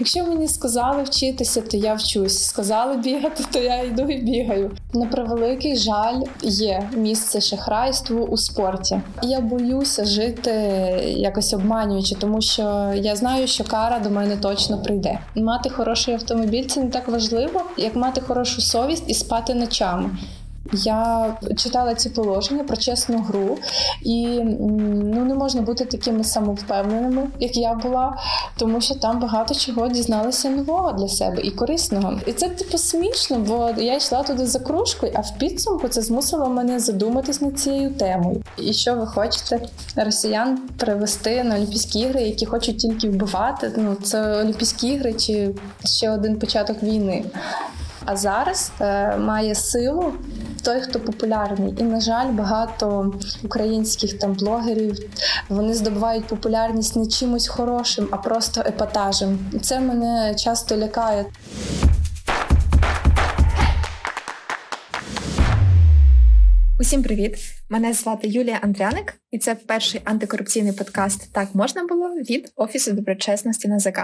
Якщо мені сказали вчитися, то я вчусь. Сказали бігати, то я йду і бігаю. На превеликий жаль, є місце шахрайству у спорті. Я боюся жити якось обманюючи, тому що я знаю, що кара до мене точно прийде. Мати хороший автомобіль це не так важливо, як мати хорошу совість і спати ночами. Я читала ці положення про чесну гру, і ну не можна бути такими самовпевненими, як я була, тому що там багато чого дізналися нового для себе і корисного. І це типу смішно, бо я йшла туди за кружкою, а в підсумку це змусило мене задуматись над цією темою. І що ви хочете росіян привести на Олімпійські ігри, які хочуть тільки вбивати? Ну це Олімпійські ігри чи ще один початок війни. А зараз е, має силу той, хто популярний. І, на жаль, багато українських там блогерів вони здобувають популярність не чимось хорошим, а просто епатажем. І це мене часто лякає. Усім привіт! Мене звати Юлія Андряник, і це перший антикорупційний подкаст Так можна було від Офісу доброчесності НАЗК.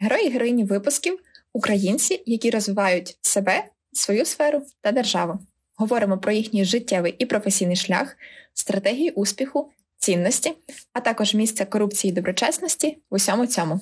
Герої і героїні випусків українці, які розвивають себе, свою сферу та державу. Говоримо про їхній життєвий і професійний шлях, стратегії успіху, цінності, а також місце корупції і доброчесності в усьому цьому.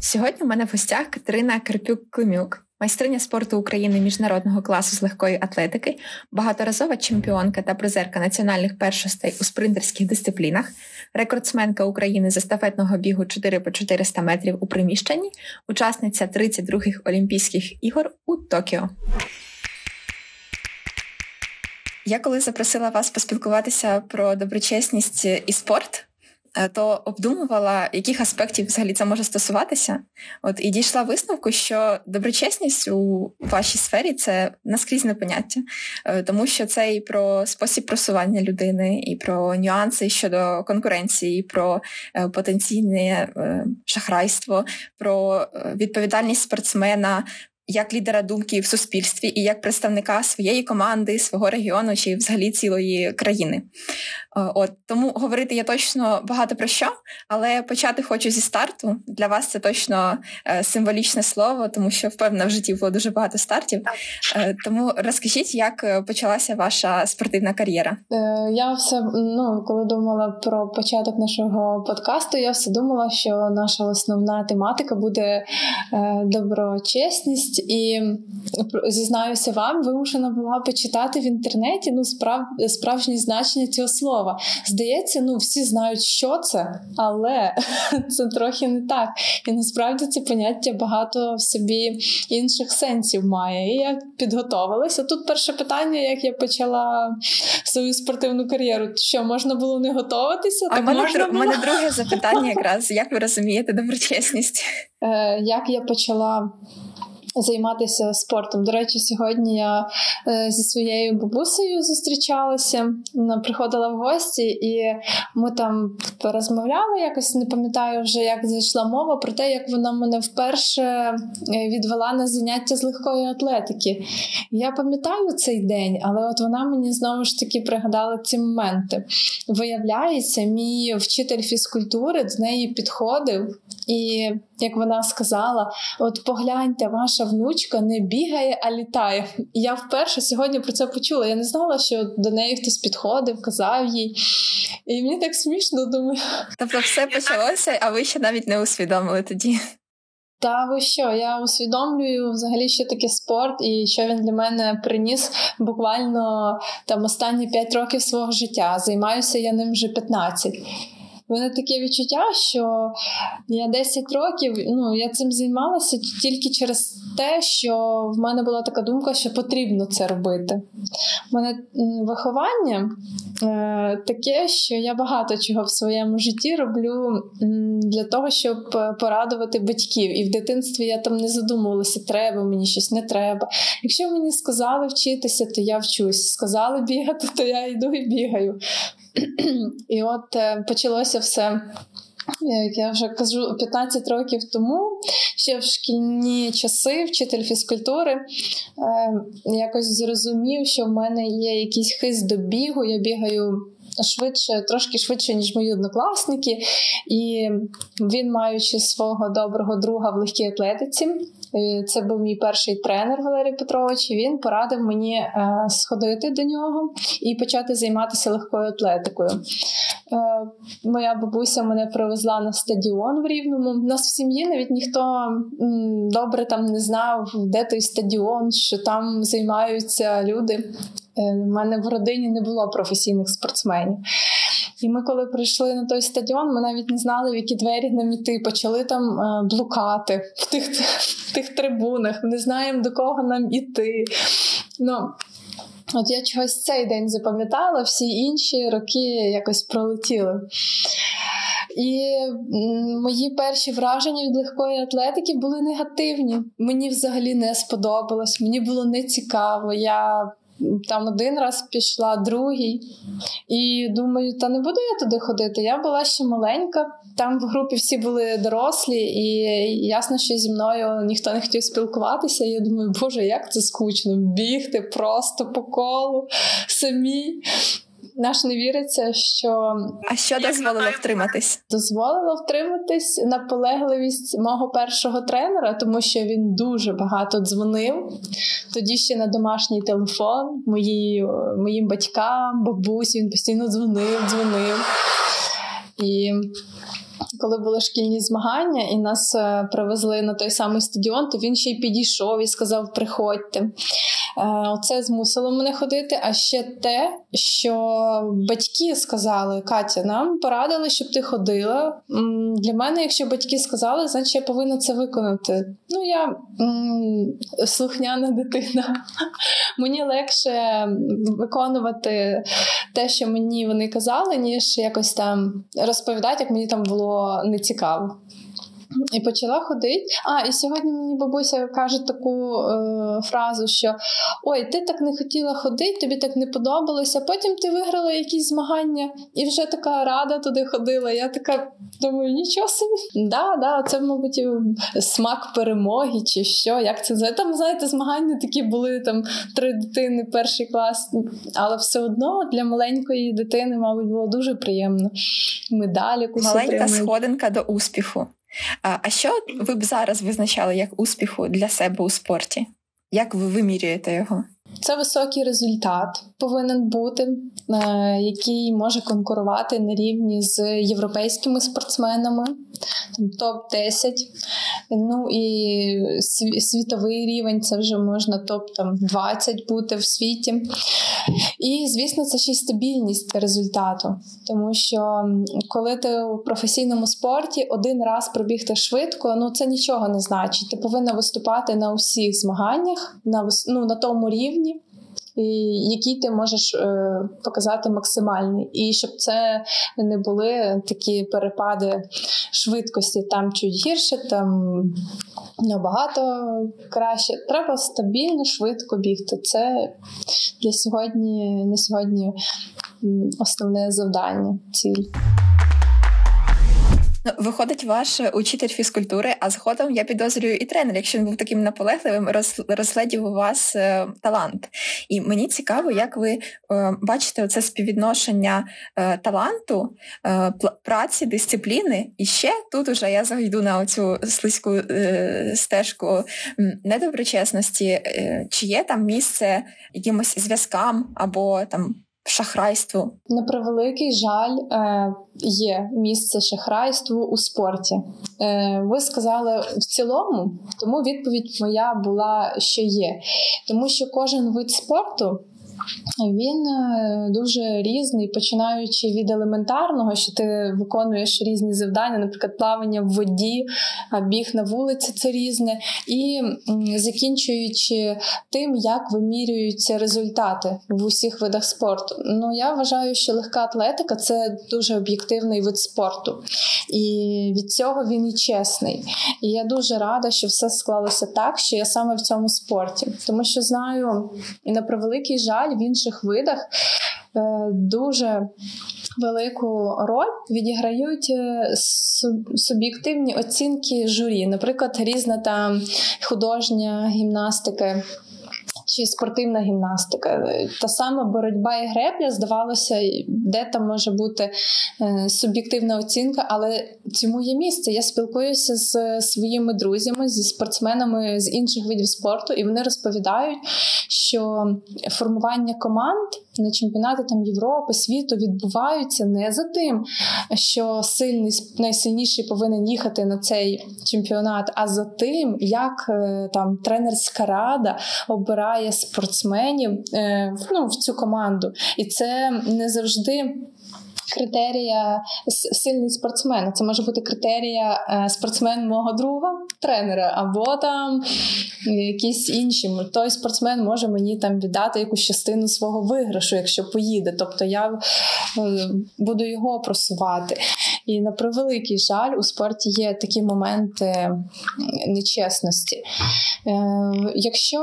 Сьогодні в мене в гостях Катерина Карпюк-Климюк, майстриня спорту України міжнародного класу з легкої атлетики, багаторазова чемпіонка та призерка національних першостей у спринтерських дисциплінах, рекордсменка України з естафетного бігу 4 по 400 метрів у приміщенні, учасниця 32-х Олімпійських ігор у Токіо. Я коли запросила вас поспілкуватися про доброчесність і спорт, е, то обдумувала, яких аспектів взагалі це може стосуватися. От і дійшла висновку, що доброчесність у вашій сфері це наскрізне поняття, е, тому що це і про спосіб просування людини, і про нюанси щодо конкуренції, і про е, потенційне шахрайство, про відповідальність спортсмена, як лідера думки в суспільстві і як представника своєї команди, свого регіону чи взагалі цілої країни. Е, от тому говорити я точно багато про що, але почати хочу зі старту. Для вас це точно е, символічне слово, тому що впевнена в житті було дуже багато стартів. Е, тому розкажіть, як почалася ваша спортивна кар'єра? Я все ну коли думала про початок нашого подкасту, я все думала, що наша основна тематика буде доброчесність, і зізнаюся вам, вимушена була почитати в інтернеті ну справ справжнє значення цього слова слова. Здається, ну всі знають, що це, але це трохи не так. І насправді це поняття багато в собі інших сенсів має. І я підготовилася. Тут перше питання, як я почала свою спортивну кар'єру, що можна було не готуватися? А так мене, можна було? мене друге запитання, якраз як ви розумієте доброчесність? Е, Як я почала займатися спортом. До речі, сьогодні я е, зі своєю бабусею зустрічалася, вона приходила в гості, і ми там розмовляли якось, не пам'ятаю вже, як зайшла мова про те, як вона мене вперше е, відвела на заняття з легкої атлетики. Я пам'ятаю цей день, але от вона мені знову ж таки пригадала ці моменти. Виявляється, мій вчитель фізкультури з неї підходив, і як вона сказала: от погляньте, ваша внучка не бігає, а літає. І я вперше сьогодні про це почула. Я не знала, що до неї хтось підходив, казав їй. І мені так смішно думаю. Тобто, все почалося, а ви ще навіть не усвідомили тоді. Та ви що? Я усвідомлюю взагалі, що таке спорт, і що він для мене приніс буквально там останні 5 років свого життя. Займаюся я ним вже 15. У мене таке відчуття, що я 10 років ну, я цим займалася тільки через те, що в мене була така думка, що потрібно це робити. У мене виховання е, таке, що я багато чого в своєму житті роблю для того, щоб порадувати батьків. І в дитинстві я там не задумувалася, треба мені щось не треба. Якщо мені сказали вчитися, то я вчусь. Сказали бігати, то я йду і бігаю. І от е, почалося все. Як я вже кажу 15 років тому, ще в шкільні часи вчитель фізкультури е, якось зрозумів, що в мене є якийсь хист до бігу. Я бігаю швидше, трошки швидше, ніж мої однокласники, і він, маючи свого доброго друга в легкій атлетиці, е, це був мій перший тренер Валерій Петрович. Він порадив мені е, сходити до нього і почати займатися легкою атлетикою. Е, моя бабуся мене привезла на стадіон в Рівному. У нас в сім'ї навіть ніхто добре там не знав, де той стадіон, що там займаються люди. У мене в родині не було професійних спортсменів. І ми, коли прийшли на той стадіон, ми навіть не знали, в які двері нам іти. Почали там е, блукати в тих в тих трибунах, не знаємо, до кого нам іти. Ну, От я чогось цей день запам'ятала, всі інші роки якось пролетіли. І мої перші враження від легкої атлетики були негативні. Мені взагалі не сподобалось, мені було нецікаво. Я там один раз пішла, другий. І думаю, та не буду я туди ходити. Я була ще маленька. Там в групі всі були дорослі, і ясно, що зі мною ніхто не хотів спілкуватися. Я думаю, боже, як це скучно бігти просто по колу самі наш не віриться, що а що дозволило втриматись? Дозволило втриматись наполегливість мого першого тренера, тому що він дуже багато дзвонив. Тоді ще на домашній телефон, мої, моїм батькам, бабусі, він постійно дзвонив, дзвонив. І коли були шкільні змагання, і нас е, привезли на той самий стадіон, то він ще й підійшов і сказав: Приходьте. Е, оце змусило мене ходити. А ще те, що батьки сказали: Катя, нам порадили, щоб ти ходила. Для мене, якщо батьки сказали, значить я повинна це виконати. Ну, я слухняна дитина. Мені легше виконувати те, що мені вони казали, ніж якось там розповідати, як мені там було нецікаво. І почала ходити. А, і сьогодні мені бабуся каже таку е, фразу, що ой, ти так не хотіла ходити, тобі так не подобалося. Потім ти виграла якісь змагання і вже така рада туди ходила. Я така думаю, нічого собі. Да, да, Це, мабуть, смак перемоги чи що. Як це Там, знаєте, змагання такі були там три дитини, перший клас. Але все одно для маленької дитини, мабуть, було дуже приємно. Медалі Маленька сходинка до успіху. А що ви б зараз визначали як успіху для себе у спорті? Як ви вимірюєте його? Це високий результат повинен бути, е, який може конкурувати на рівні з європейськими спортсменами, топ 10 Ну і світовий рівень це вже можна топ-20 бути в світі. І, звісно, це ще й стабільність результату. Тому що коли ти у професійному спорті один раз пробігти швидко, ну це нічого не значить. Ти повинна виступати на усіх змаганнях, на ну, на тому рівні який ти можеш е, показати максимальний. І щоб це не були такі перепади швидкості, там чуть гірше, там набагато краще. Треба стабільно, швидко бігти. Це для сьогодні, на сьогодні основне завдання, ціль. Ну, виходить ваш учитель фізкультури, а згодом я підозрюю і тренер, якщо він був таким наполегливим, розглядів у вас е, талант. І мені цікаво, як ви е, бачите це співвідношення е, таланту, е, праці, дисципліни. І ще тут уже я зайду на оцю слизьку е, стежку недоброчесності. Е, чи є там місце якимось зв'язкам або там шахрайству? На превеликий жаль, е, є місце шахрайству у спорті. Е, ви сказали в цілому, тому відповідь моя була, що є, тому що кожен вид спорту. Він е, дуже різний, починаючи від елементарного, що ти виконуєш різні завдання, наприклад, плавання в воді, біг на вулиці це різне, і закінчуючи тим, як вимірюються результати в усіх видах спорту. Ну я вважаю, що легка атлетика це дуже об'єктивний вид спорту, і від цього він і чесний. І я дуже рада, що все склалося так, що я саме в цьому спорті, тому що знаю і на превеликий жаль в інших видах е, дуже велику роль відіграють е, суб'єктивні оцінки журі, наприклад, різна там художня гімнастика чи спортивна гімнастика. Та сама боротьба і гребля, здавалося, де там може бути е, суб'єктивна оцінка, але цьому є місце. Я спілкуюся з своїми друзями, зі спортсменами з інших видів спорту, і вони розповідають, що формування команд на чемпіонати там Європи, світу відбуваються не за тим, що сильний найсильніший повинен їхати на цей чемпіонат, а за тим, як е, там тренерська рада обирає спортсменів е, ну, в цю команду, і це не завжди критерія сильний спортсмен. Це може бути критерія е, спортсмен мого друга, тренера, або там якісь інші. Той спортсмен може мені там віддати якусь частину свого виграшу, якщо поїде. Тобто я е, буду його просувати. І на превеликий жаль, у спорті є такі моменти нечесності. Е, якщо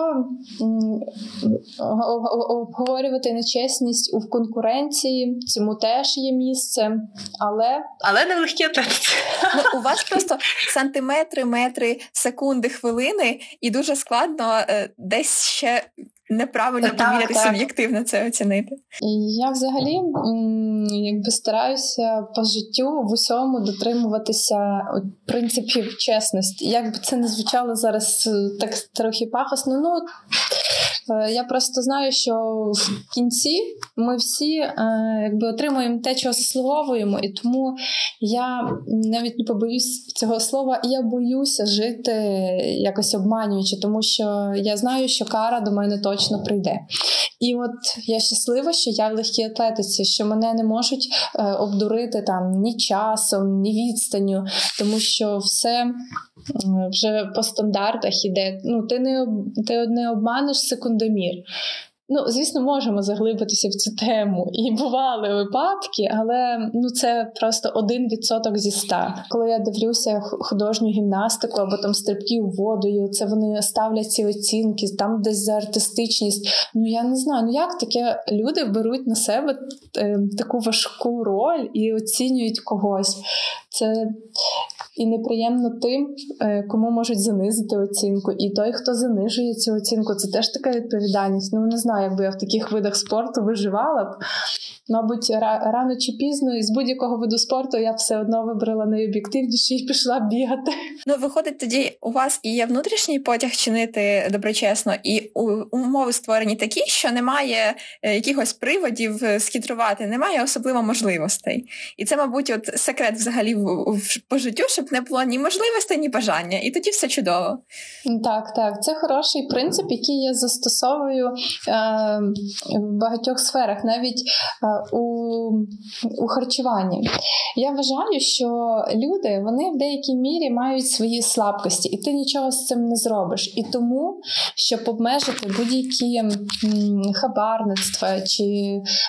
обговорювати нечесність у конкуренції, цьому теж є місце, але Але не в легкій атлетиці. Ну, У вас просто сантиметри, метри, секунди, хвилини, і дуже складно е, десь ще неправильно поміряти суб'єктивно це оцінити. Я взагалі якби стараюся по життю в усьому дотримуватися принципів чесності. Як би це не звучало зараз е, так трохи пафосно, ну е, я просто знаю, що в кінці ми всі е, якби отримуємо те, чого заслуговуємо, і тому я навіть не побоюсь цього слова, я боюся жити якось обманюючи, тому що я знаю, що кара до мене точно прийде. І от я щаслива, що я в легкій атлетиці, що мене не можуть е, обдурити там ні часом, ні відстанню, тому що все. Вже по стандартах іде. Ну, ти не ти не обманеш секундомір. Ну, звісно, можемо заглибитися в цю тему. І бували випадки, але ну це просто один відсоток зі ста. Коли я дивлюся художню гімнастику або там стрибки у воду, це вони ставлять ці оцінки, там десь за артистичність. Ну я не знаю, ну як таке люди беруть на себе е, таку важку роль і оцінюють когось. Це і неприємно тим, е, кому можуть занизити оцінку. І той, хто занижує цю оцінку, це теж така відповідальність. Ну не знаю, якби я в таких видах спорту виживала б мабуть, рано чи пізно із будь-якого виду спорту я все одно вибрала найоб'єктивніше і пішла бігати. Ну, виходить, тоді у вас і є внутрішній потяг чинити доброчесно, і умови створені такі, що немає е, якихось приводів е, схитрувати, немає особливо можливостей. І це, мабуть, от секрет взагалі в, в по життю, щоб не було ні можливостей, ні бажання. І тоді все чудово. Так, так, це хороший принцип, який я застосовую е, в багатьох сферах, навіть е, у у харчуванні. Я вважаю, що люди вони в деякій мірі мають свої слабкості, і ти нічого з цим не зробиш. І тому, щоб обмежити будь-які хабарництва чи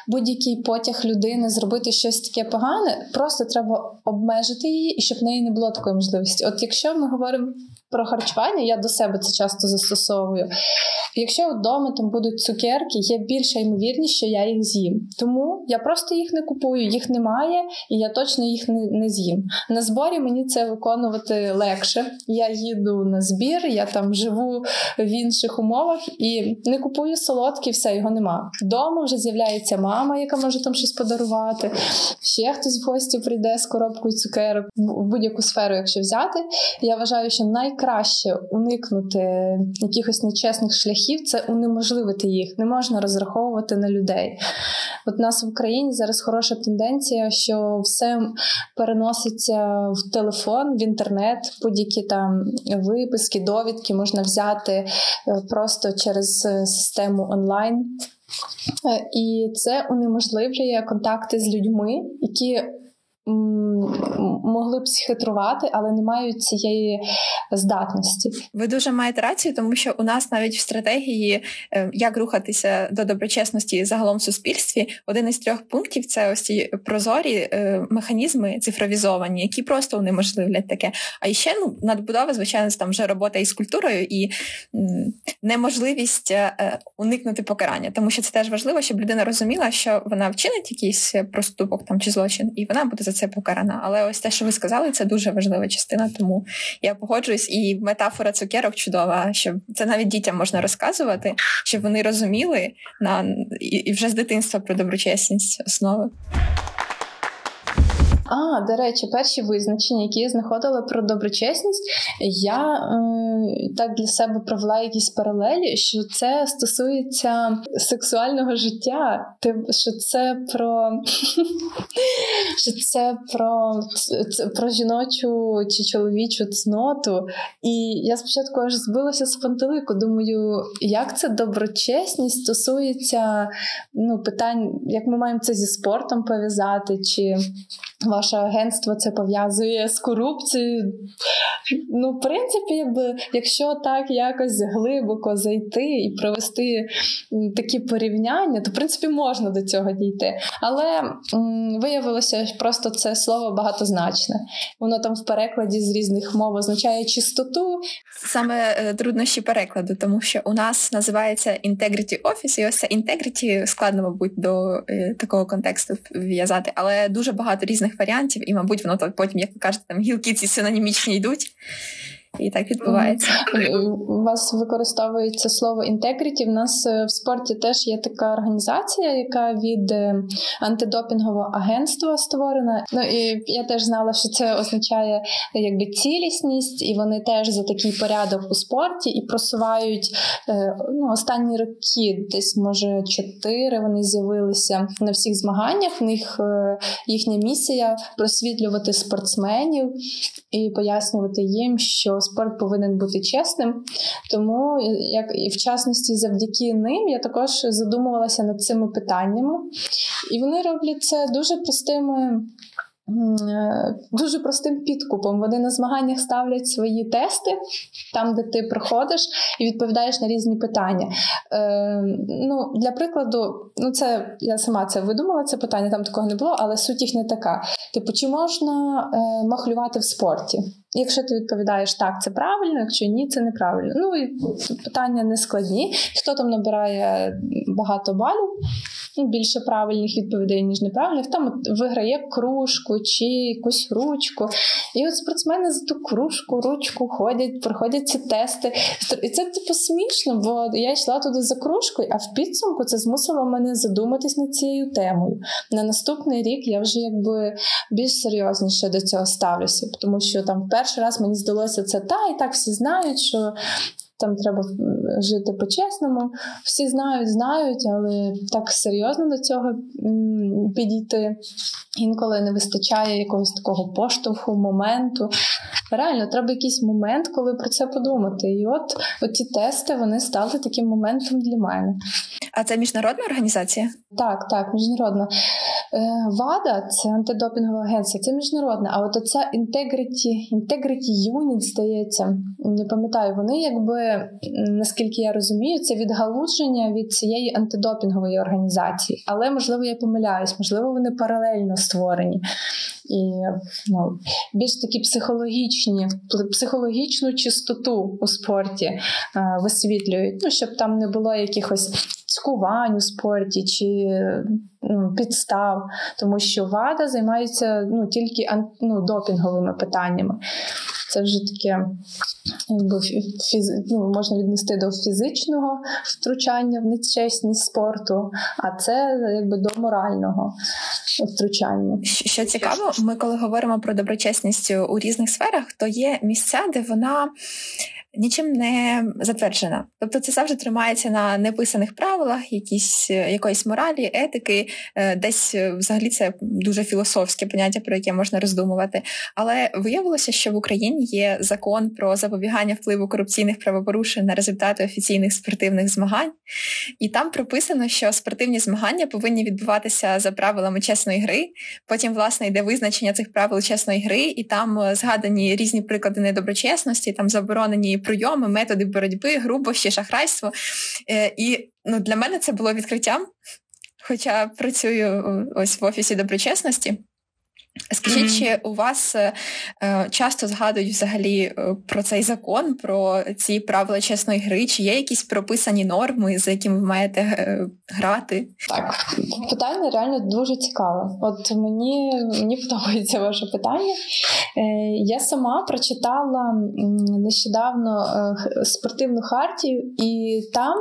будь-який потяг людини зробити щось таке погане, просто треба обмежити її, і щоб в неї не було такої можливості. От якщо ми говоримо про харчування, я до себе це часто застосовую. Якщо вдома там будуть цукерки, є більша ймовірність, що я їх з'їм. Тому я просто їх не купую, їх немає, і я точно їх не, не з'їм. На зборі мені це виконувати легше. Я їду на збір, я там живу в інших умовах і не купую солодкі, все його нема. Вдома вже з'являється мама, яка може там щось подарувати. Ще хтось в гості прийде з коробкою цукерок в будь-яку сферу, якщо взяти. Я вважаю, що найкраще уникнути якихось нечесних шляхів це унеможливити їх. Не можна розраховувати на людей. От у в Україні зараз хороша тенденція, що все переноситься в телефон, в інтернет, будь-які там виписки, довідки можна взяти е, просто через е, систему онлайн. Е, і це унеможливлює контакти з людьми, які могли б схитрувати, але не мають цієї здатності. Ви дуже маєте рацію, тому що у нас навіть в стратегії, е, як рухатися до доброчесності загалом в суспільстві, один із трьох пунктів це ось ці прозорі е, механізми цифровізовані, які просто унеможливлять таке. А ще ну надбудова, звичайно, там вже робота із культурою і неможливість е, уникнути покарання, тому що це теж важливо, щоб людина розуміла, що вона вчинить якийсь проступок там чи злочин, і вона буде це покарана. Але ось те, що ви сказали, це дуже важлива частина. Тому я погоджуюсь, і метафора цукерок чудова, щоб це навіть дітям можна розказувати, щоб вони розуміли на і вже з дитинства про доброчесність основи. А, до речі, перші визначення, які я знаходила про доброчесність, я е, так для себе провела якісь паралелі, що це стосується сексуального життя, що це про що це про, це про жіночу чи чоловічу цноту. І я спочатку аж збилася з пантелику. Думаю, як це доброчесність стосується ну, питань, як ми маємо це зі спортом пов'язати, чи ваше агентство це пов'язує з корупцією. Ну, в принципі, якби, якщо так якось глибоко зайти і провести такі порівняння, то в принципі можна до цього дійти. Але м, виявилося, просто це слово багатозначне. Воно там в перекладі з різних мов означає чистоту. Саме е, труднощі перекладу, тому що у нас називається Integrity Office, і ось це Integrity складно, мабуть, до е, такого контексту в'язати, але дуже багато різних варіантів, і, мабуть, воно потім, як ви кажете, там гілки ці синонімічні йдуть. І так відбувається. У вас використовується слово інтегріті. В нас е, в спорті теж є така організація, яка від е, антидопінгового агентства створена. Ну і я теж знала, що це означає якби цілісність, і вони теж за такий порядок у спорті і просувають е, ну, останні роки, десь може чотири. Вони з'явилися на всіх змаганнях. В них їхня місія просвітлювати спортсменів і пояснювати їм, що спорт повинен бути чесним. Тому, як і в частності, завдяки ним, я також задумувалася над цими питаннями, і вони роблять це дуже простими. Е, дуже простим підкупом. Вони на змаганнях ставлять свої тести, там, де ти проходиш і відповідаєш на різні питання. Е, ну, Для прикладу, ну це я сама це видумала, це питання там такого не було, але суть їх не така. Типу, чи можна е, махлювати в спорті? Якщо ти відповідаєш так, це правильно, якщо ні, це неправильно. Ну і питання не складні. Хто там набирає багато балів, ну, більше правильних відповідей, ніж неправильних, там виграє кружку чи якусь ручку. І от спортсмени за ту кружку, ручку ходять, проходять ці тести. І це типу смішно, бо я йшла туди за кружкою, а в підсумку це змусило мене задуматись над цією темою. На наступний рік я вже якби більш серйозніше до цього ставлюся, тому що там перший раз мені здалося це та і так всі знають, що там треба жити по-чесному. Всі знають, знають, але так серйозно до цього підійти. Інколи не вистачає якогось такого поштовху, моменту. Реально, треба якийсь момент, коли про це подумати. І от ці тести вони стали таким моментом для мене. А це міжнародна організація? Так, так, міжнародна. Е, ВАДА це антидопінгова агенція, це міжнародна. А от оця Integrity, Integrity Unit, здається, не пам'ятаю, вони якби, наскільки я розумію, це відгалудження від цієї антидопінгової організації. Але, можливо, я помиляюсь, можливо, вони паралельно створені. І ну, більш такі психологічні, психологічну чистоту у спорті е, висвітлюють, ну, щоб там не було якихось цькувань у спорті чи ну, підстав, тому що ВАДА займається ну, тільки ну, допінговими питаннями. Це вже таке, якби фіз... ну, можна віднести до фізичного втручання в нечесність спорту, а це якби до морального втручання. Що цікаво, ми коли говоримо про доброчесність у різних сферах, то є місця, де вона нічим не затверджена. Тобто це завжди тримається на неписаних правилах, якісь е, якоїсь моралі, етики, е, десь е, взагалі це дуже філософське поняття, про яке можна роздумувати. Але виявилося, що в Україні є закон про запобігання впливу корупційних правопорушень на результати офіційних спортивних змагань, і там прописано, що спортивні змагання повинні відбуватися за правилами чесної гри. Потім, власне, йде визначення цих правил чесної гри, і там згадані різні приклади недоброчесності, там заборонені прийоми, методи боротьби, грубощі, шахрайство. Е, і ну, для мене це було відкриттям. Хоча працюю ось в офісі доброчесності. Скажіть, mm-hmm. чи у вас е, часто згадують взагалі е, про цей закон, про ці правила чесної гри? Чи є якісь прописані норми, за якими ви маєте е, грати? Так, питання реально дуже цікаве. От мені мені подобається ваше питання. Е, Я сама прочитала нещодавно е, спортивну хартію, і там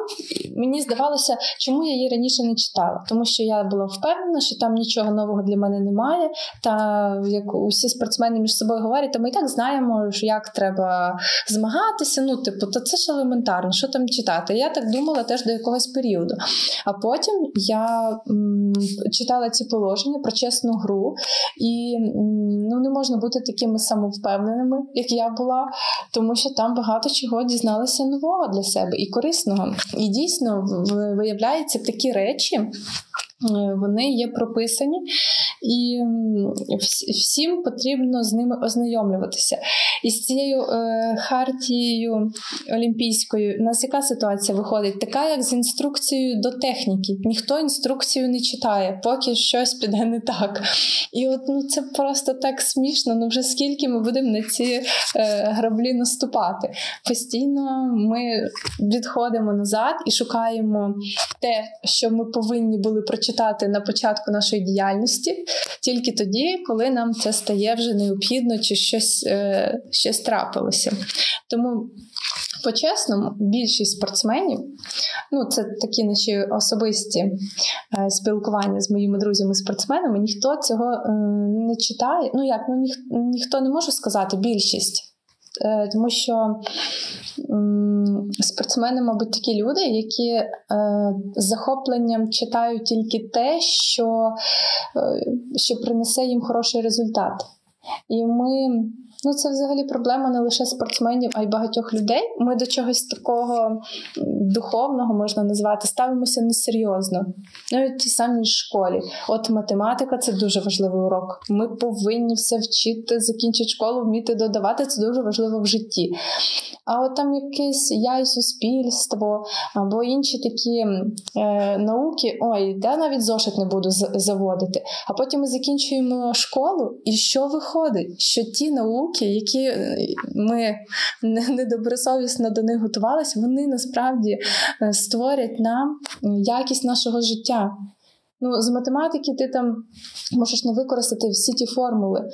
мені здавалося, чому я її раніше не читала, тому що я була впевнена, що там нічого нового для мене немає. Та як усі спортсмени між собою говорять, то ми і так знаємо, як треба змагатися. Ну, типу, то це ж елементарно, що там читати. Я так думала теж до якогось періоду. А потім я м, читала ці положення про чесну гру, і ну, не можна бути такими самовпевненими, як я була, тому що там багато чого дізналася нового для себе і корисного. І дійсно виявляються такі речі. Е, вони є прописані, і всім потрібно з ними ознайомлюватися. І з цією е, хартією олімпійською у нас яка ситуація виходить? Така, як з інструкцією до техніки. Ніхто інструкцію не читає, поки щось піде не так. І от ну це просто так смішно. Ну вже скільки ми будемо на ці е, граблі наступати. Постійно ми відходимо назад і шукаємо те, що ми повинні були прочитати на початку нашої діяльності, тільки тоді, коли нам це стає вже необхідно чи щось, е, щось трапилося. Тому. По-чесному, більшість спортсменів, ну це такі наші особисті е, спілкування з моїми друзями-спортсменами, ніхто цього е, не читає. Ну як, ну ніх, ніхто не може сказати більшість. Е, тому що спортсмени, мабуть, такі люди, які е, з захопленням читають тільки те, що, е, що принесе їм хороший результат. І ми Ну, це взагалі проблема не лише спортсменів, а й багатьох людей. Ми до чогось такого духовного можна назвати, ставимося несерйозно. Навіть в тій самій школі. От математика це дуже важливий урок. Ми повинні все вчити, закінчити школу, вміти додавати. Це дуже важливо в житті. А от там якесь я і суспільство або інші такі е, науки, ой, де навіть зошит не буду заводити. А потім ми закінчуємо школу, і що виходить? Що ті науки, які е, ми недобросовісно до них готувалися, вони насправді е, створять нам якість нашого життя. Ну, з математики ти там можеш не використати всі ті формули.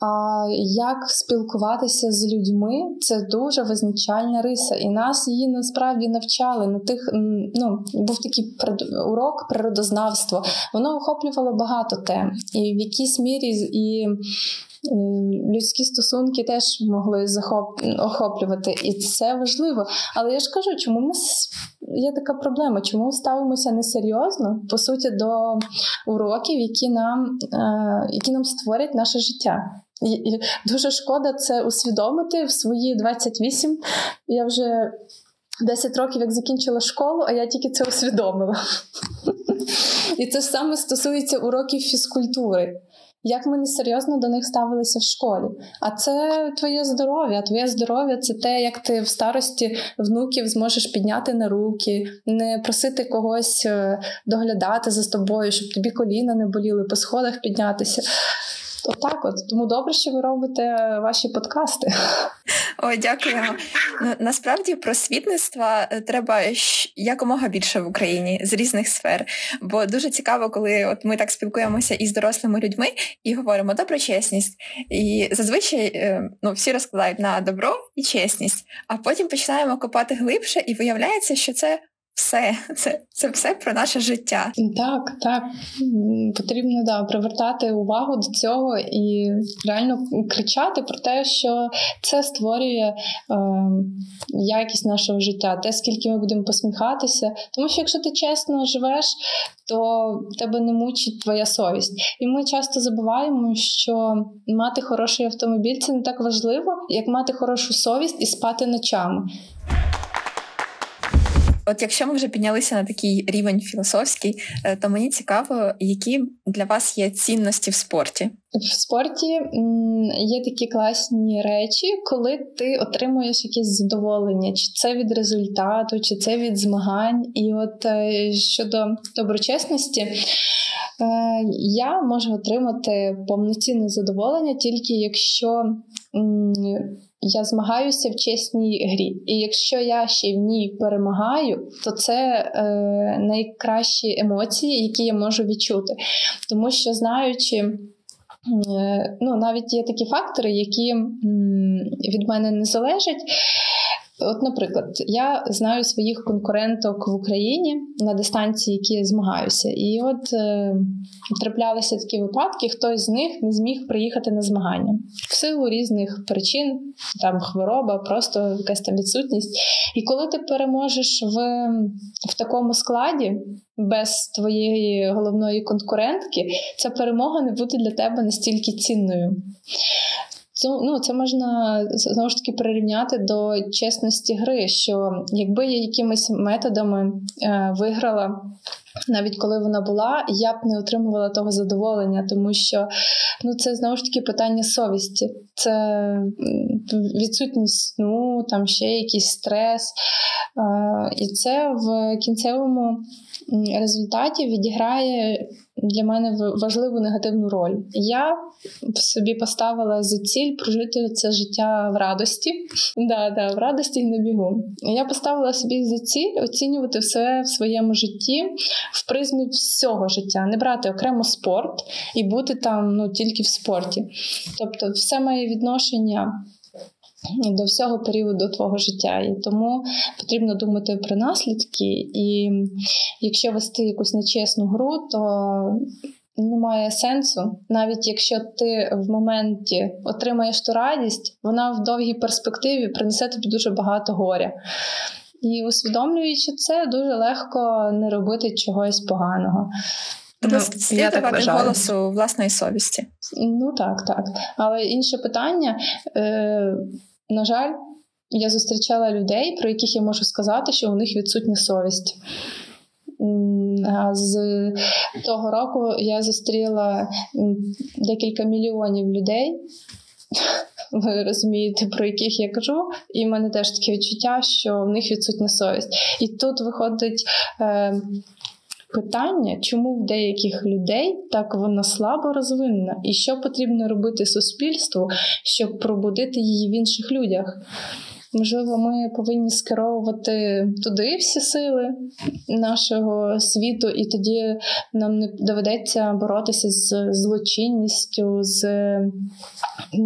А як спілкуватися з людьми це дуже визначальна риса. І нас її насправді навчали на тих. Ну, був такий урок природознавства. Воно охоплювало багато тем. І в якійсь мірі і людські стосунки теж могли захоп... охоплювати, і це важливо. Але я ж кажу, чому в нас є така проблема? Чому ставимося несерйозно по суті до уроків, які нам, е, які нам створять наше життя? І Дуже шкода це усвідомити в свої 28. Я вже 10 років як закінчила школу, а я тільки це усвідомила. І це саме стосується уроків фізкультури як ми несерйозно до них ставилися в школі. А це твоє здоров'я. Твоє здоров'я це те, як ти в старості внуків зможеш підняти на руки, не просити когось е, доглядати за тобою, щоб тобі коліна не боліли, по сходах піднятися. Отак, от, от тому добре, що ви робите ваші подкасти. Ой, дякую. Ну, насправді просвітництва е, треба якомога більше в Україні з різних сфер. Бо дуже цікаво, коли от ми так спілкуємося із дорослими людьми і говоримо доброчесність. І зазвичай е, ну, всі розкладають на добро і чесність, а потім починаємо копати глибше, і виявляється, що це все, це це все про наше життя. Так, так. Потрібно да, привертати увагу до цього і реально кричати про те, що це створює е, якість нашого життя, те, скільки ми будемо посміхатися. Тому що якщо ти чесно живеш, то тебе не мучить твоя совість. І ми часто забуваємо, що мати хороший автомобіль це не так важливо, як мати хорошу совість і спати ночами. От якщо ми вже піднялися на такий рівень філософський, е, то мені цікаво, які для вас є цінності в спорті. В спорті є такі класні речі, коли ти отримуєш якесь задоволення, чи це від результату, чи це від змагань. І от е, щодо доброчесності, е, я можу отримати повноцінне задоволення тільки якщо я змагаюся в чесній грі. І якщо я ще в ній перемагаю, то це е, найкращі емоції, які я можу відчути. Тому що знаючи. Е, ну, навіть є такі фактори, які від мене не залежать. От, наприклад, я знаю своїх конкуренток в Україні на дистанції, які я змагаюся, і от е, траплялися такі випадки, хтось з них не зміг приїхати на змагання в силу різних причин, там хвороба, просто якась там відсутність. І коли ти переможеш в, в такому складі. Без твоєї головної конкурентки ця перемога не буде для тебе настільки цінною. Це ну, це можна знову ж таки прирівняти до чесності гри. Що якби я якимись методами е, виграла. Навіть коли вона була, я б не отримувала того задоволення, тому що ну це знову ж таки питання совісті, це відсутність сну, там ще якийсь стрес. І це в кінцевому результаті відіграє для мене важливу негативну роль. Я в собі поставила за ціль прожити це життя в радості. Да, да, в радості і на бігу. Я поставила собі за ціль оцінювати все в своєму житті в призмі всього життя, не брати окремо спорт і бути там ну, тільки в спорті. Тобто, все має відношення до всього періоду твого життя. І тому потрібно думати про наслідки. І якщо вести якусь нечесну гру, то немає сенсу, навіть якщо ти в моменті отримаєш ту радість, вона в довгій перспективі принесе тобі дуже багато горя. І усвідомлюючи це, дуже легко не робити чогось поганого. Тобто ну, я так вважаю. голосу власної совісті. Ну так, так. Але інше питання. Е, на жаль, я зустрічала людей, про яких я можу сказати, що у них відсутня совість. А з того року я зустріла декілька мільйонів людей. Ви розумієте, про яких я кажу, і в мене теж таке відчуття, що в них відсутня совість. І тут виходить е, питання, чому в деяких людей так вона слабо розвинена, і що потрібно робити суспільству, щоб пробудити її в інших людях. Можливо, ми повинні скеровувати туди всі сили нашого світу, і тоді нам не доведеться боротися з злочинністю, з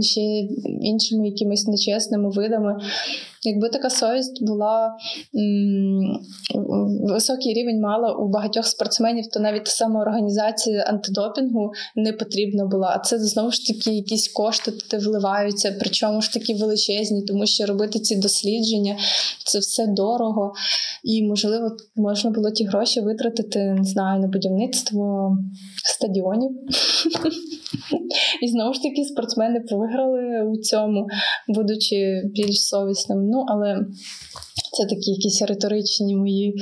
ще іншими якимись нечесними видами. Якби така совість була високий рівень мала у багатьох спортсменів, то навіть сама організація антидопінгу не потрібна була. А це знову ж таки якісь кошти туди вливаються, причому ж такі величезні, тому що робити ці дослідження це все дорого. І, можливо, можна було ті гроші витратити, не знаю, на будівництво стадіонів. І знову ж таки спортсмени виграли у цьому, будучи більш совісними. Ну, але це такі якісь риторичні мої.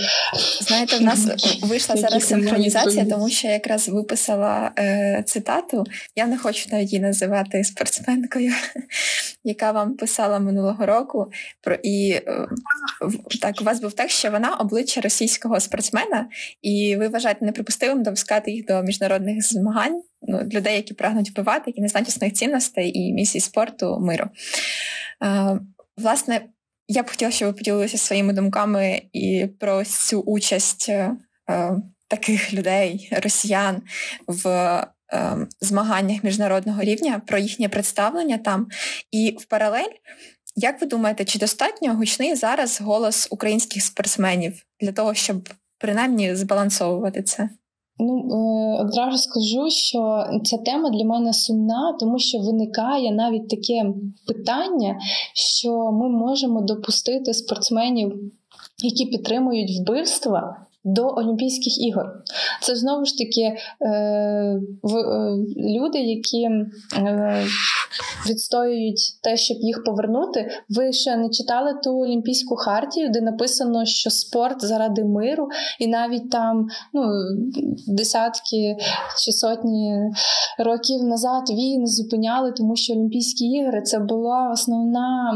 Знаєте, в нас вийшла зараз синхронізація, тому що я якраз виписала е, цитату. Я не хочу навіть її називати спортсменкою, яка вам писала минулого року. Про і е, так у вас був текст, що вона обличчя російського спортсмена, і ви вважаєте неприпустимим допускати їх до міжнародних змагань. Ну, людей, які прагнуть вбивати, які не знають основних цінностей і місій спорту миру. Е, Власне, я б хотіла, щоб ви поділилися своїми думками і про цю участь е, таких людей, росіян в е, змаганнях міжнародного рівня, про їхнє представлення там. І в паралель, як ви думаєте, чи достатньо гучний зараз голос українських спортсменів для того, щоб принаймні збалансовувати це? Ну е, одразу скажу, що ця тема для мене сумна, тому що виникає навіть таке питання, що ми можемо допустити спортсменів, які підтримують вбивства, до Олімпійських ігор. Це знову ж таки е, е, люди, які е, відстоюють те, щоб їх повернути. Ви ще не читали ту Олімпійську хартію, де написано, що спорт заради миру, і навіть там ну, десятки чи сотні років назад війни зупиняли, тому що Олімпійські ігри це була основна.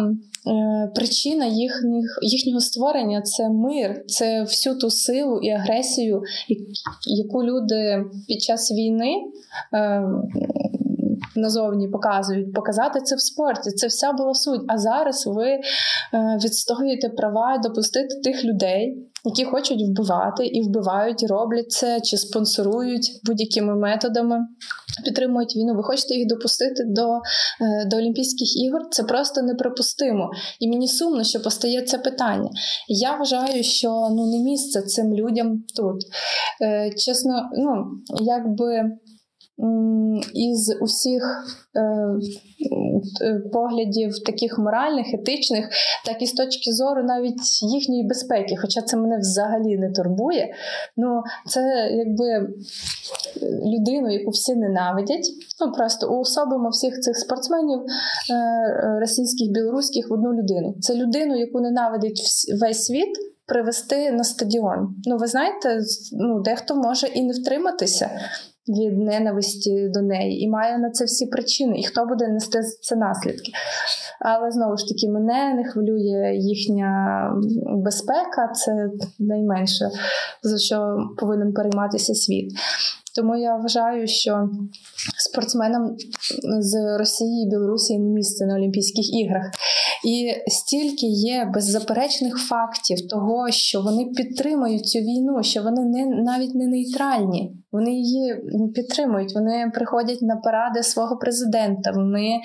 Е, причина їхніх, їхнього створення це мир, це всю ту силу і агресію, яку люди під час війни е, назовні показують, показати це в спорті. Це вся була суть. А зараз ви е, відстоюєте права допустити тих людей, які хочуть вбивати і вбивають, роблять це чи спонсорують будь-якими методами. Підтримують війну, ви хочете їх допустити до е, до Олімпійських ігор? Це просто неприпустимо. І мені сумно, що постає це питання. Я вважаю, що ну не місце цим людям тут. Е, чесно, ну якби із усіх е, е, поглядів, таких моральних, етичних, так і з точки зору навіть їхньої безпеки, хоча це мене взагалі не турбує. Ну, це якби людину, яку всі ненавидять. Ну просто уособимо всіх цих спортсменів е, російських, білоруських в одну людину. Це людину, яку ненавидить весь світ. Привести на стадіон. Ну, ви знаєте, ну дехто може і не втриматися від ненависті до неї, і має на це всі причини, і хто буде нести це наслідки. Але знову ж таки, мене не хвилює їхня безпека, це найменше за що повинен перейматися світ. Тому я вважаю, що спортсменам з Росії і Білорусі не місце на Олімпійських іграх. І стільки є беззаперечних фактів того, що вони підтримують цю війну, що вони не навіть не нейтральні. Вони її підтримують, вони приходять на паради свого президента, вони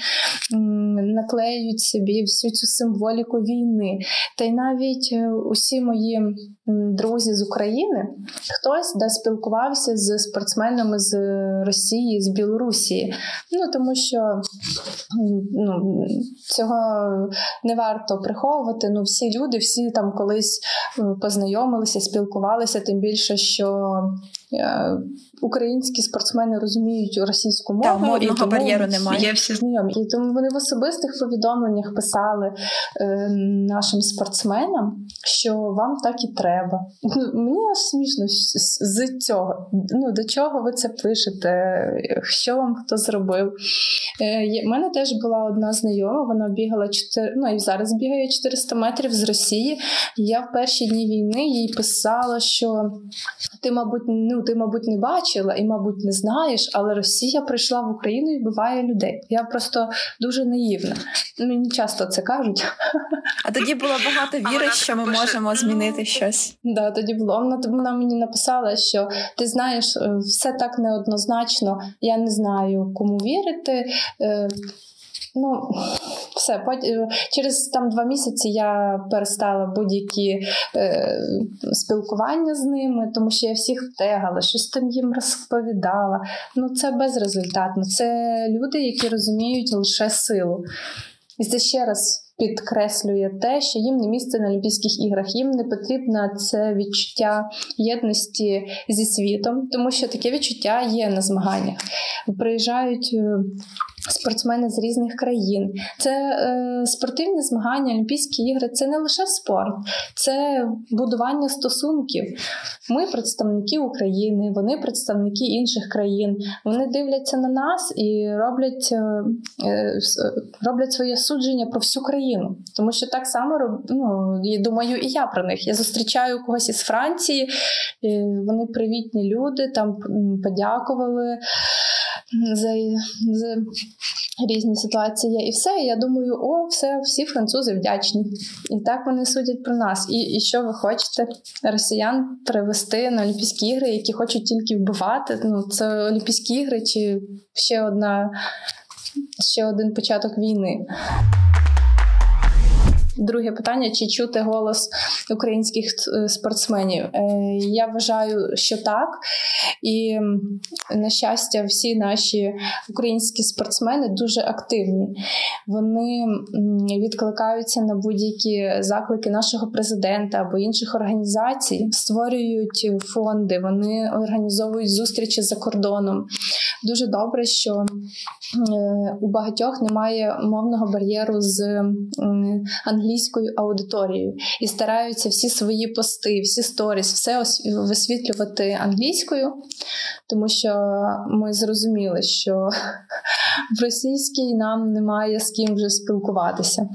наклеюють собі всю цю символіку війни. Та й навіть е, усі мої друзі з України хтось де спілкувався з спортсменами з Росії, з Білорусі. Ну тому що ну, цього не варто приховувати. Ну, всі люди, всі там колись познайомилися, спілкувалися, тим більше, що Е, things українські спортсмени розуміють російську мову. Та, мовного і тому бар'єру немає. Є всі знайомі. І тому вони в особистих повідомленнях писали е, нашим спортсменам, що вам так і треба. Мені аж смішно з цього. Ну, До чого ви це пишете? Що вам хто зробив? Е, У мене теж була одна знайома, вона бігала 4, ну і зараз бігає 400 метрів з Росії. Я в перші дні війни їй писала, що ти, мабуть, ну ти, мабуть, не бачила і, мабуть, не знаєш, але Росія прийшла в Україну і вбиває людей. Я просто дуже наївна. Мені часто це кажуть. А тоді було багато віри, що ми можемо змінити щось. Да, тоді було. Вона, вона мені написала, що ти знаєш, е, все так неоднозначно. Я не знаю, кому вірити. Ну, все, е, через там два місяці я перестала будь-які е, спілкування з ними, тому що я всіх тегала, щось там їм розповідала. Ну, це безрезультатно. Це люди, які розуміють лише силу. І це ще раз. Підкреслює те, що їм не місце на Олімпійських іграх, їм не потрібно це відчуття єдності зі світом, тому що таке відчуття є на змаганнях. Приїжджають е, спортсмени з різних країн. Це е, спортивні змагання, Олімпійські ігри це не лише спорт, це будування стосунків. Ми представники України, вони представники інших країн. Вони дивляться на нас і роблять е, е роблять своє судження про всю країну. Тому що так само ну, думаю, і я про них. Я зустрічаю когось із Франції, вони привітні люди, там подякували за, за різні ситуації. І все. І я думаю, о, все, всі французи вдячні. І так вони судять про нас. І і що ви хочете росіян привести на Олімпійські ігри, які хочуть тільки вбивати? Ну, це Олімпійські ігри чи ще одна, ще один початок війни. Друге питання: чи чути голос українських е, спортсменів? Е, я вважаю, що так. І на щастя, всі наші українські спортсмени дуже активні. Вони відкликаються на будь-які заклики нашого президента або інших організацій, створюють фонди, вони організовують зустрічі за кордоном. Дуже добре, що е, у багатьох немає мовного бар'єру з англійською аудиторією і стараються всі свої пости, всі сторіс, все висвітлювати англійською, тому що ми зрозуміли, що в російській нам немає з ким вже спілкуватися.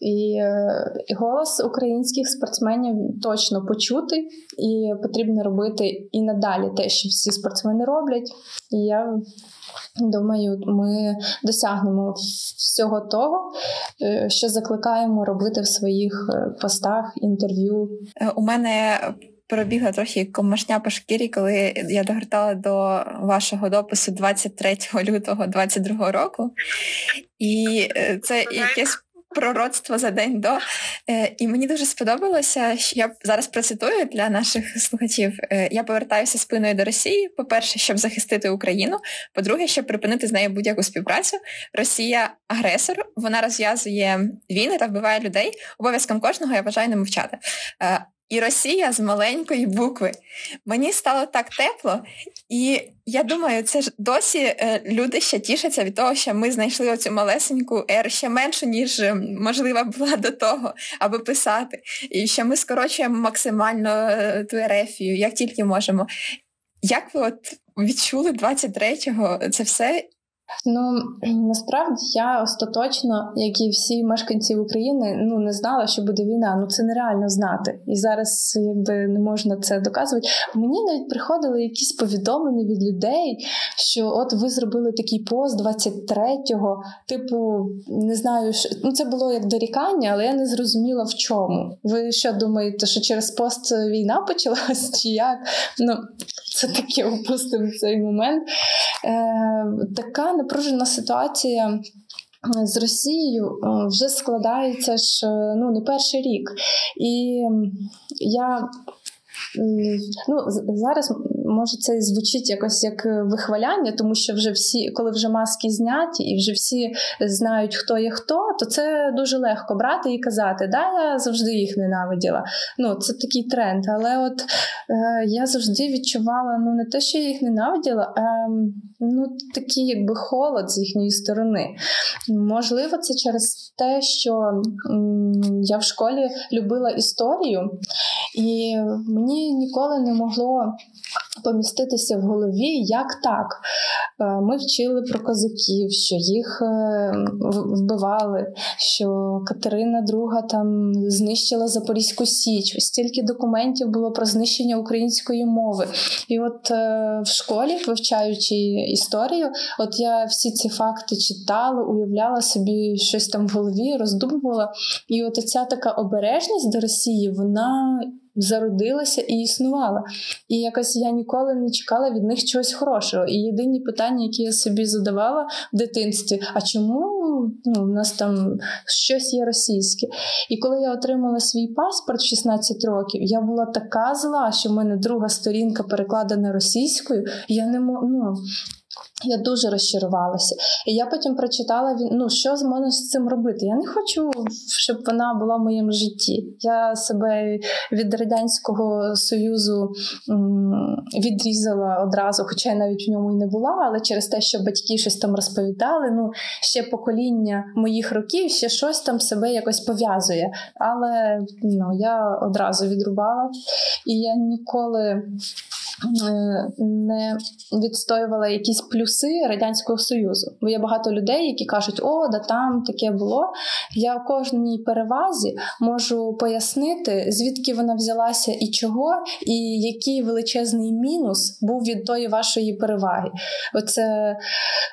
І, е, голос українських спортсменів точно почути, і потрібно робити і надалі те, що всі спортсмени роблять. І я думаю, ми досягнемо всього того, е, що закликаємо робити в своїх е, постах інтерв'ю. У мене пробігла трохи комашня по шкірі, коли я догортала до вашого допису 23 лютого 2022 року, і це якесь пророцтво за день до. Е, і мені дуже сподобалося, що я зараз процитую для наших слухачів. Е, я повертаюся спиною до Росії. По-перше, щоб захистити Україну. По-друге, щоб припинити з нею будь-яку співпрацю. Росія агресор, вона розв'язує війни та вбиває людей. Обов'язком кожного я вважаю не мовчати. І Росія з маленької букви. Мені стало так тепло, і я думаю, це ж досі е, люди ще тішаться від того, що ми знайшли оцю малесеньку ер ще меншу, ніж е, можлива була до того, аби писати. І що ми скорочуємо максимально е, ту ерефію, як тільки можемо. Як ви от відчули 23-го це все? Ну насправді я остаточно, як і всі мешканці України, ну не знала, що буде війна. Ну це нереально знати. І зараз якби не можна це доказувати. Мені навіть приходили якісь повідомлення від людей, що от ви зробили такий пост 23-го, типу, не знаю, що ну це було як дорікання, але я не зрозуміла в чому. Ви що думаєте, що через пост війна почалась? Чи як? Ну це таке опустимо цей момент. Е, Така напружена ситуація. З Росією вже складається ж ну не перший рік, і я ну зараз може це звучить якось як вихваляння, тому що вже всі, коли вже маски зняті, і вже всі знають, хто є хто, то це дуже легко брати і казати, да, я завжди їх ненавиділа. Ну, це такий тренд. Але от е, я завжди відчувала ну не те, що я їх ненавиділа, а ну такий якби холод з їхньої сторони. Можливо, це через те, що м, я в школі любила історію, і мені ніколи не могло поміститися в голові, як так. Е, ми вчили про козаків, що їх е, вбивали, що Катерина II там знищила Запорізьку Січ. Стільки документів було про знищення української мови. І от е, в школі, вивчаючи історію, от я всі ці факти читала, уявляла собі щось там в голові, роздумувала. І от ця така обережність до Росії, вона зародилася і існувала. І якось я ніколи не чекала від них чогось хорошого. І єдині питання, які я собі задавала в дитинстві: а чому ну, в нас там щось є російське? І коли я отримала свій паспорт в 16 років, я була така зла, що в мене друга сторінка перекладена російською. Я не ну, я дуже розчарувалася. І я потім прочитала ну, що можна з цим робити. Я не хочу, щоб вона була в моєму житті. Я себе від Радянського Союзу відрізала одразу, хоча я навіть в ньому і не була, але через те, що батьки щось там розповідали. Ну, ще покоління моїх років ще щось там себе якось пов'язує. Але ну, я одразу відрубала. І я ніколи. Е, не відстоювала якісь плюси Радянського Союзу. Бо є багато людей, які кажуть, о, да там таке було. Я в кожній перевазі можу пояснити, звідки вона взялася і чого, і який величезний мінус був від тої вашої переваги. Оце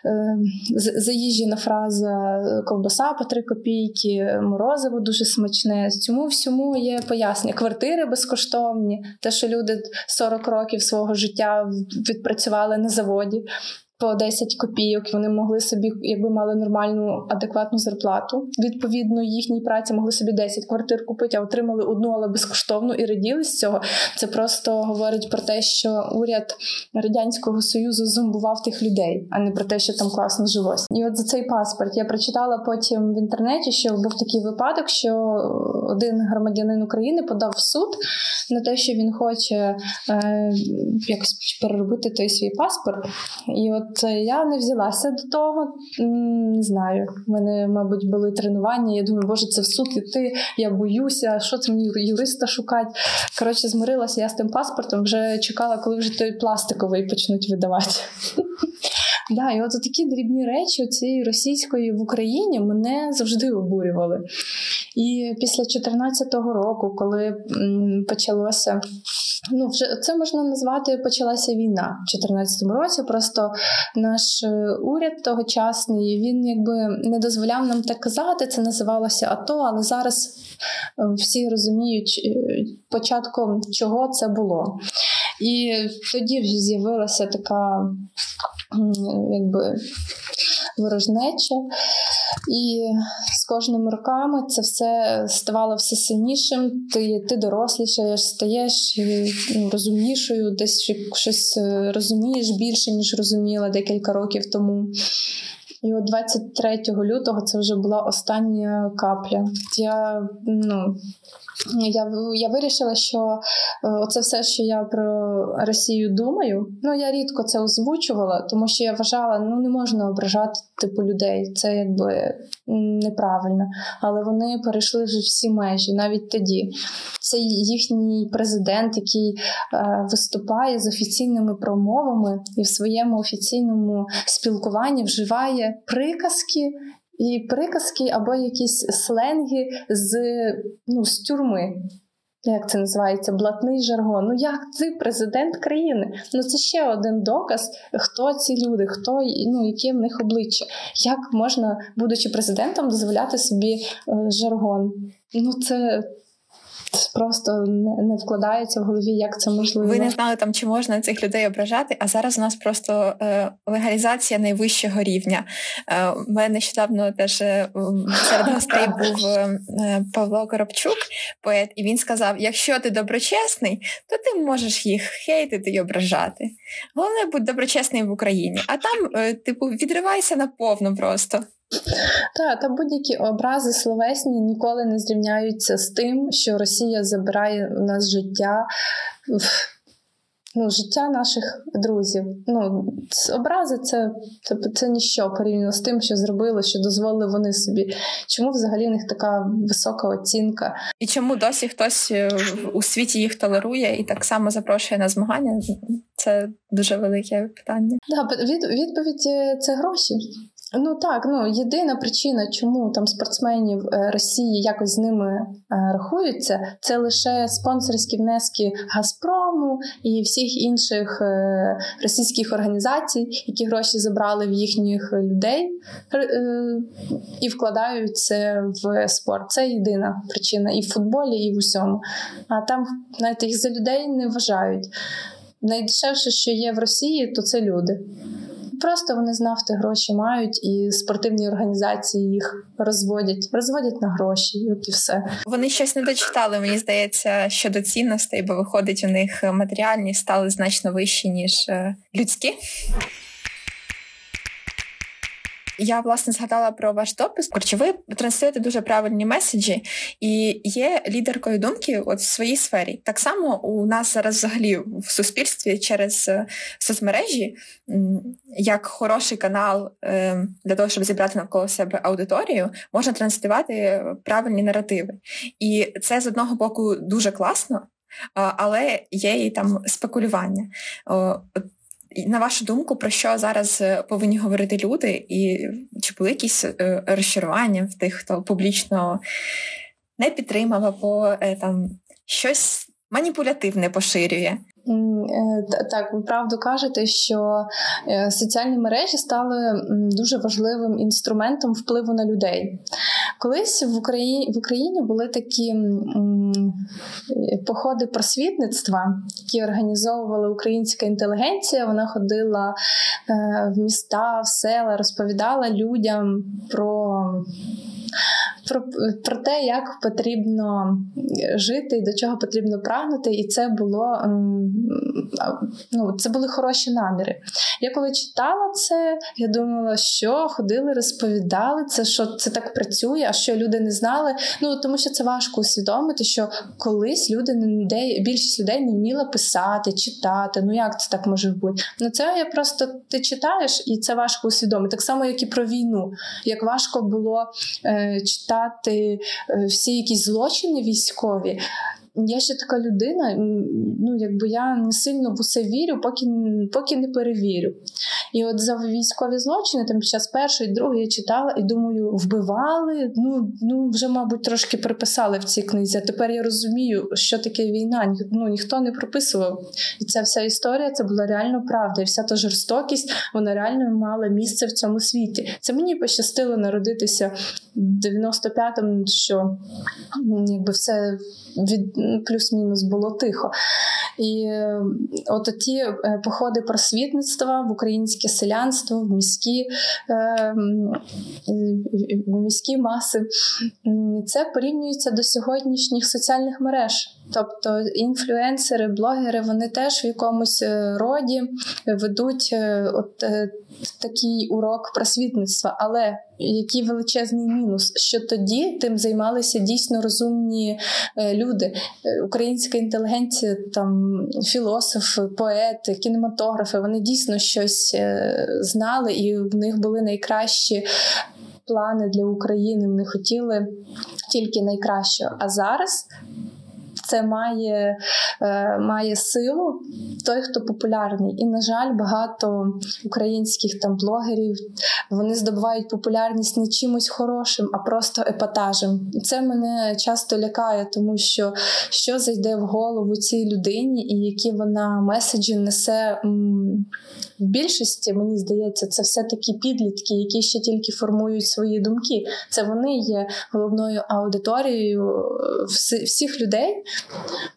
е, заїжджена фраза ковбаса по три копійки, морозиво дуже смачне. Цьому всьому є пояснення. Квартири безкоштовні, те, що люди 40 років свого життя відпрацювали на заводі. По 10 копійок. Вони могли собі, якби мали нормальну адекватну зарплату. Відповідно, їхній праці могли собі 10 квартир купити, а отримали одну, але безкоштовно і раділи з цього. Це просто говорить про те, що уряд радянського союзу зомбував тих людей, а не про те, що там класно жилось. І от за цей паспорт я прочитала потім в інтернеті, що був такий випадок, що один громадянин України подав в суд на те, що він хоче е, якось переробити той свій паспорт. І от я не взялася до того. Не знаю. У мене, мабуть, були тренування. Я думаю, боже, це в суд іти, я боюся, що це мені юриста шукати. Коротше, змирилася я з тим паспортом, вже чекала, коли вже той пластиковий почнуть видавати. Да, і от такі дрібні речі цієї російської в Україні мене завжди обурювали. І після 2014 року, коли почалося. Ну, вже це можна назвати почалася війна в 2014 році. Просто наш е, уряд тогочасний він якби не дозволяв нам так казати. Це називалося АТО, але зараз е, всі розуміють е, початком чого це було. І тоді вже з'явилася така якби ворожнеча. І з кожними роками це все ставало все сильнішим. Ти ти дорослішаєш, стаєш ну, розумнішою, десь щось е, розумієш більше, ніж розуміла декілька років тому. І от 23 лютого це вже була остання капля. Я ну, я я вирішила, що е, оце все, що я про Росію думаю. Ну я рідко це озвучувала, тому що я вважала, ну не можна ображати типу людей. Це якби неправильно. Але вони перейшли вже всі межі, навіть тоді. Це їхній президент, який е, виступає з офіційними промовами і в своєму офіційному спілкуванні вживає приказки і приказки або якісь сленги з ну, з тюрми. Як це називається? Блатний жаргон. Ну як ти президент країни? Ну це ще один доказ, хто ці люди, хто ну яке в них обличчя. Як можна, будучи президентом, дозволяти собі е, жаргон? Ну це просто не, не вкладається в голові, як це можливо. Ви не знали там, чи можна цих людей ображати, а зараз у нас просто е, легалізація найвищого рівня. Е, У мене нещодавно теж е, серед гостей був е, Павло Коробчук, поет, і він сказав: якщо ти доброчесний, то ти можеш їх хейтити і ображати. Головне, будь доброчесний в Україні, а там, е, типу, відривайся наповну просто. Так, та будь-які образи словесні ніколи не зрівняються з тим, що Росія забирає у нас життя. Ну, життя наших друзів. Ну, Образи це це, це ніщо порівняно з тим, що зробили, що дозволили вони собі. Чому взагалі в них така висока оцінка? І чому досі хтось е, у світі їх толерує і так само запрошує на змагання? Це дуже велике питання. Да, від, відповідь це гроші. Ну так, ну єдина причина, чому там спортсменів е, Росії якось з ними е, рахуються, це лише спонсорські внески Газпрому і всіх інших е, російських організацій, які гроші забрали в їхніх людей і вкладають це в спорт. Це єдина причина і в футболі, і в усьому. А там знаєте, їх за людей не вважають. Найдешевше, що є в Росії, то це люди. Просто вони з нафти гроші мають, і спортивні організації їх розводять, розводять на гроші, і от і все. Вони щось не дочитали. Мені здається, щодо цінностей, бо виходить, у них матеріальні стали значно вищі ніж е, людські. Я власне згадала про ваш допис. Коротше, ви транслюєте дуже правильні меседжі і є лідеркою думки от в своїй сфері. Так само у нас зараз взагалі в суспільстві через е, соцмережі як хороший канал е, для того, щоб зібрати навколо себе аудиторію, можна транслювати правильні наративи. І це з одного боку дуже класно. Але є і там спекулювання. На вашу думку, про що зараз е, повинні говорити люди, і чи були якісь е, розчарування в тих, хто публічно не підтримав або е, там щось маніпулятивне поширює? Так, ви правду кажете, що соціальні мережі стали дуже важливим інструментом впливу на людей. Колись в Україні в Україні були такі походи просвітництва, які організовувала українська інтелігенція. Вона ходила в міста, в села, розповідала людям про про про те, як потрібно жити і до чого потрібно прагнути, і це було ем, ну, це були хороші наміри. Я коли читала це, я думала, що ходили, розповідали це, що це так працює, а що люди не знали. Ну тому що це важко усвідомити, що колись люди не більшість людей не вміла писати, читати. Ну як це так може бути? Ну це я просто ти читаєш, і це важко усвідомити. Так само, як і про війну, як важко було е, читати читати е, всі якісь злочини військові. Я ще така людина, ну якби я не сильно в усе вірю, поки поки не перевірю. І от за військові злочини, там під час першої, другої я читала і думаю, вбивали. Ну ну вже, мабуть, трошки приписали в цій книзі. А тепер я розумію, що таке війна. Ну ніхто не прописував. І ця вся історія це була реально правда. І вся та жорстокість вона реально мала місце в цьому світі. Це мені пощастило народитися в 95-му, що якби все від плюс-мінус було тихо. І е, от ті е, походи просвітництва в українське селянство, в міські е, в міські маси, це порівнюється до сьогоднішніх соціальних мереж. Тобто інфлюенсери, блогери, вони теж в якомусь роді ведуть от такий урок просвітництва, але який величезний мінус, що тоді тим займалися дійсно розумні е, люди, е, українська інтелігенція, там філософи, поети, кінематографи. Вони дійсно щось е, знали, і в них були найкращі. Плани для України вони хотіли тільки найкращого. А зараз це має е, має силу той, хто популярний. І, на жаль, багато українських там блогерів вони здобувають популярність не чимось хорошим, а просто епатажем. І це мене часто лякає, тому що що зайде в голову цій людині, і які вона меседжі несе. В більшості, мені здається, це все такі підлітки, які ще тільки формують свої думки. Це вони є головною аудиторією е, всіх людей,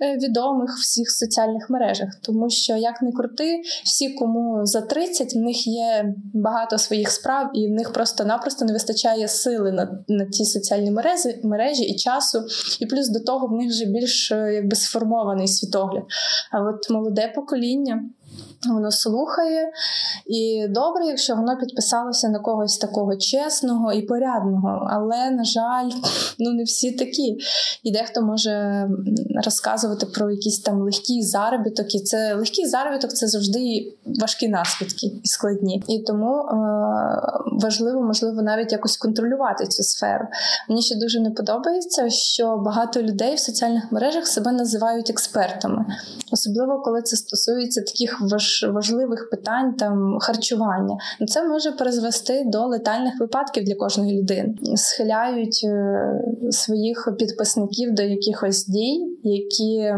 е, відомих в всіх соціальних мережах. Тому що, як не крути, всі, кому за 30, в них є багато своїх справ, і в них просто-напросто не вистачає сили на на ті соціальні мережі, мережі і часу. І плюс до того в них вже більш е, якби сформований світогляд. А от молоде покоління. Воно слухає, і добре, якщо воно підписалося на когось такого чесного і порядного. Але, на жаль, ну не всі такі. І дехто може розказувати про якийсь там легкий заробіток. І це легкий заробіток це завжди важкі наслідки і складні. І тому е- важливо, можливо, навіть якось контролювати цю сферу. Мені ще дуже не подобається, що багато людей в соціальних мережах себе називають експертами, особливо коли це стосується таких важ важливих питань там харчування. Ну, це може призвести до летальних випадків для кожної людини. Схиляють е, своїх підписників до якихось дій, які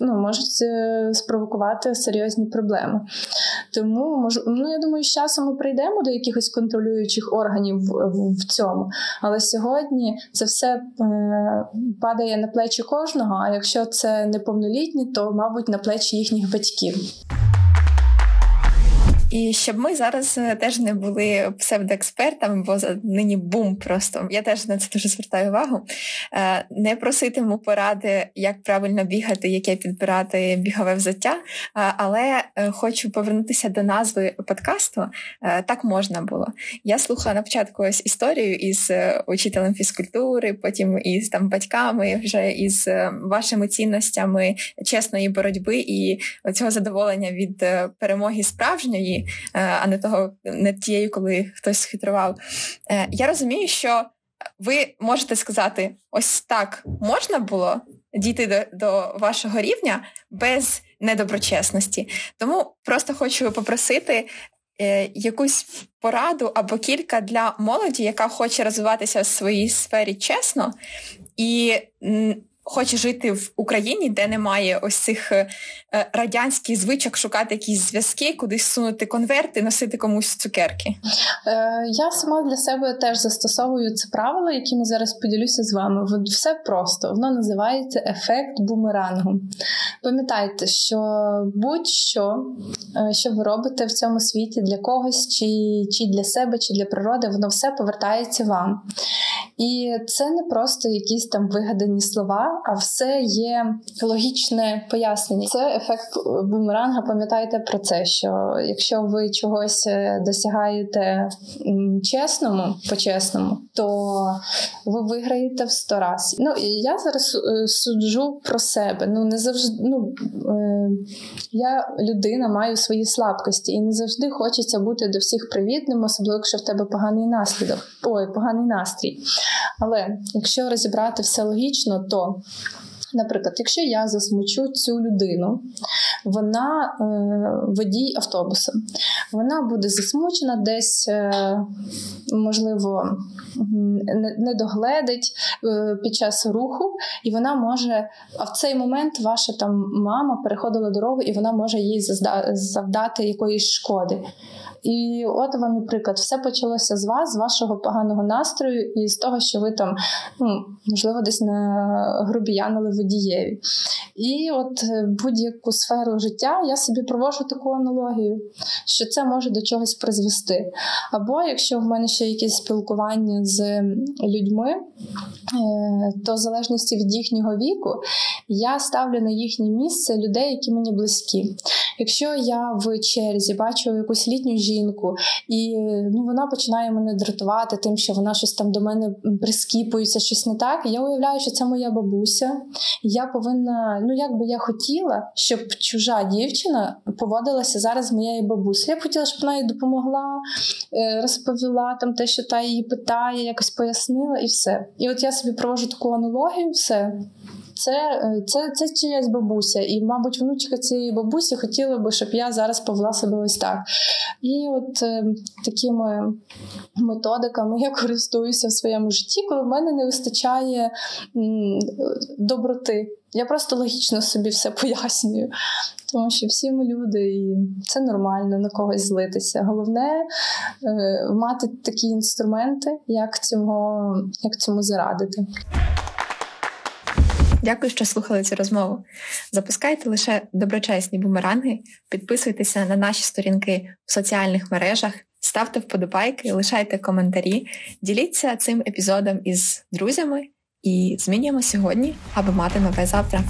ну, можуть е, спровокувати серйозні проблеми. Тому мож, ну, я думаю, з часом ми прийдемо до якихось контролюючих органів в, в, цьому. Але сьогодні це все е, падає на плечі кожного. А якщо це неповнолітні, то мабуть на плечі їхніх батьків. І щоб ми зараз е, теж не були псевдоекспертами, бо нині бум просто я теж на це дуже звертаю увагу. Е, не проситиму поради, як правильно бігати, яке підбирати бігове взуття. Е, але хочу повернутися до назви подкасту. Так можна було. Я слухала на початку ось історію із учителем фізкультури, потім із там батьками, вже із вашими цінностями чесної боротьби і цього задоволення від перемоги справжньої. Е, а не того, не тією, коли хтось схитрував. Е, я розумію, що ви можете сказати, ось так можна було дійти до, до вашого рівня без недоброчесності. Тому просто хочу попросити. Е, якусь пораду або кілька для молоді, яка хоче розвиватися в своїй сфері чесно, і хоче жити в Україні, де немає ось цих е, радянських звичок шукати якісь зв'язки, кудись сунути конверти, носити комусь цукерки? Е, Я сама для себе теж застосовую це правило, яким зараз поділюся з вами. Все просто воно називається ефект бумерангу. Пам'ятайте, що будь-що, е, що ви робите в цьому світі для когось, чи, чи для себе, чи для природи, воно все повертається вам. І це не просто якісь там вигадані слова, а все є логічне пояснення. Це ефект бумеранга. Пам'ятайте про це, що якщо ви чогось е, досягаєте чесному, по-чесному, то ви виграєте в сто раз. Ну і я зараз е, суджу про себе. Ну не завжди ну е, я людина, маю свої слабкості, і не завжди хочеться бути до всіх привітним, особливо якщо в тебе поганий наслідок. Ой, поганий настрій. Але якщо розібрати все логічно, то Наприклад, якщо я засмучу цю людину, вона е, водій автобуса, вона буде засмучена десь, е, можливо, не догледить е, під час руху, і вона може, а в цей момент ваша там мама переходила дорогу, і вона може їй завдати якоїсь шкоди. І от вам і приклад, все почалося з вас, з вашого поганого настрою, і з того, що ви там, ну можливо, десь на грубіянили водієві. І от е, будь-яку сферу життя я собі провожу таку аналогію, що це може до чогось призвести. Або якщо в мене ще якесь спілкування з людьми, е, то в залежності від їхнього віку я ставлю на їхнє місце людей, які мені близькі. Якщо я в черзі бачу якусь літню жінку, і ну, вона починає мене дратувати тим, що вона щось там до мене прискіпується, щось не так. Я уявляю, що це моя бабуся. Я повинна, ну як би я хотіла, щоб чужа дівчина поводилася зараз з моєю бабусею. Я б хотіла, щоб вона їй допомогла, е, розповіла там те, що та її питає, якось пояснила, і все. І от я собі провожу таку аналогію, все це е, це, це чиясь бабуся. І, мабуть, внучка цієї бабусі хотіла би, щоб я зараз повела себе ось так. І от е, такими методиками я користуюся в своєму житті, коли в мене не вистачає м, доброти. Я просто логічно собі все пояснюю. Тому що всі ми люди, і це нормально на когось злитися. Головне е, мати такі інструменти, як цьому, як цьому зарадити. Дякую, що слухали цю розмову. Запускайте лише доброчесні бумеранги, підписуйтеся на наші сторінки в соціальних мережах, ставте вподобайки, лишайте коментарі, діліться цим епізодом із друзями і змінюємо сьогодні, аби мати нове завтра.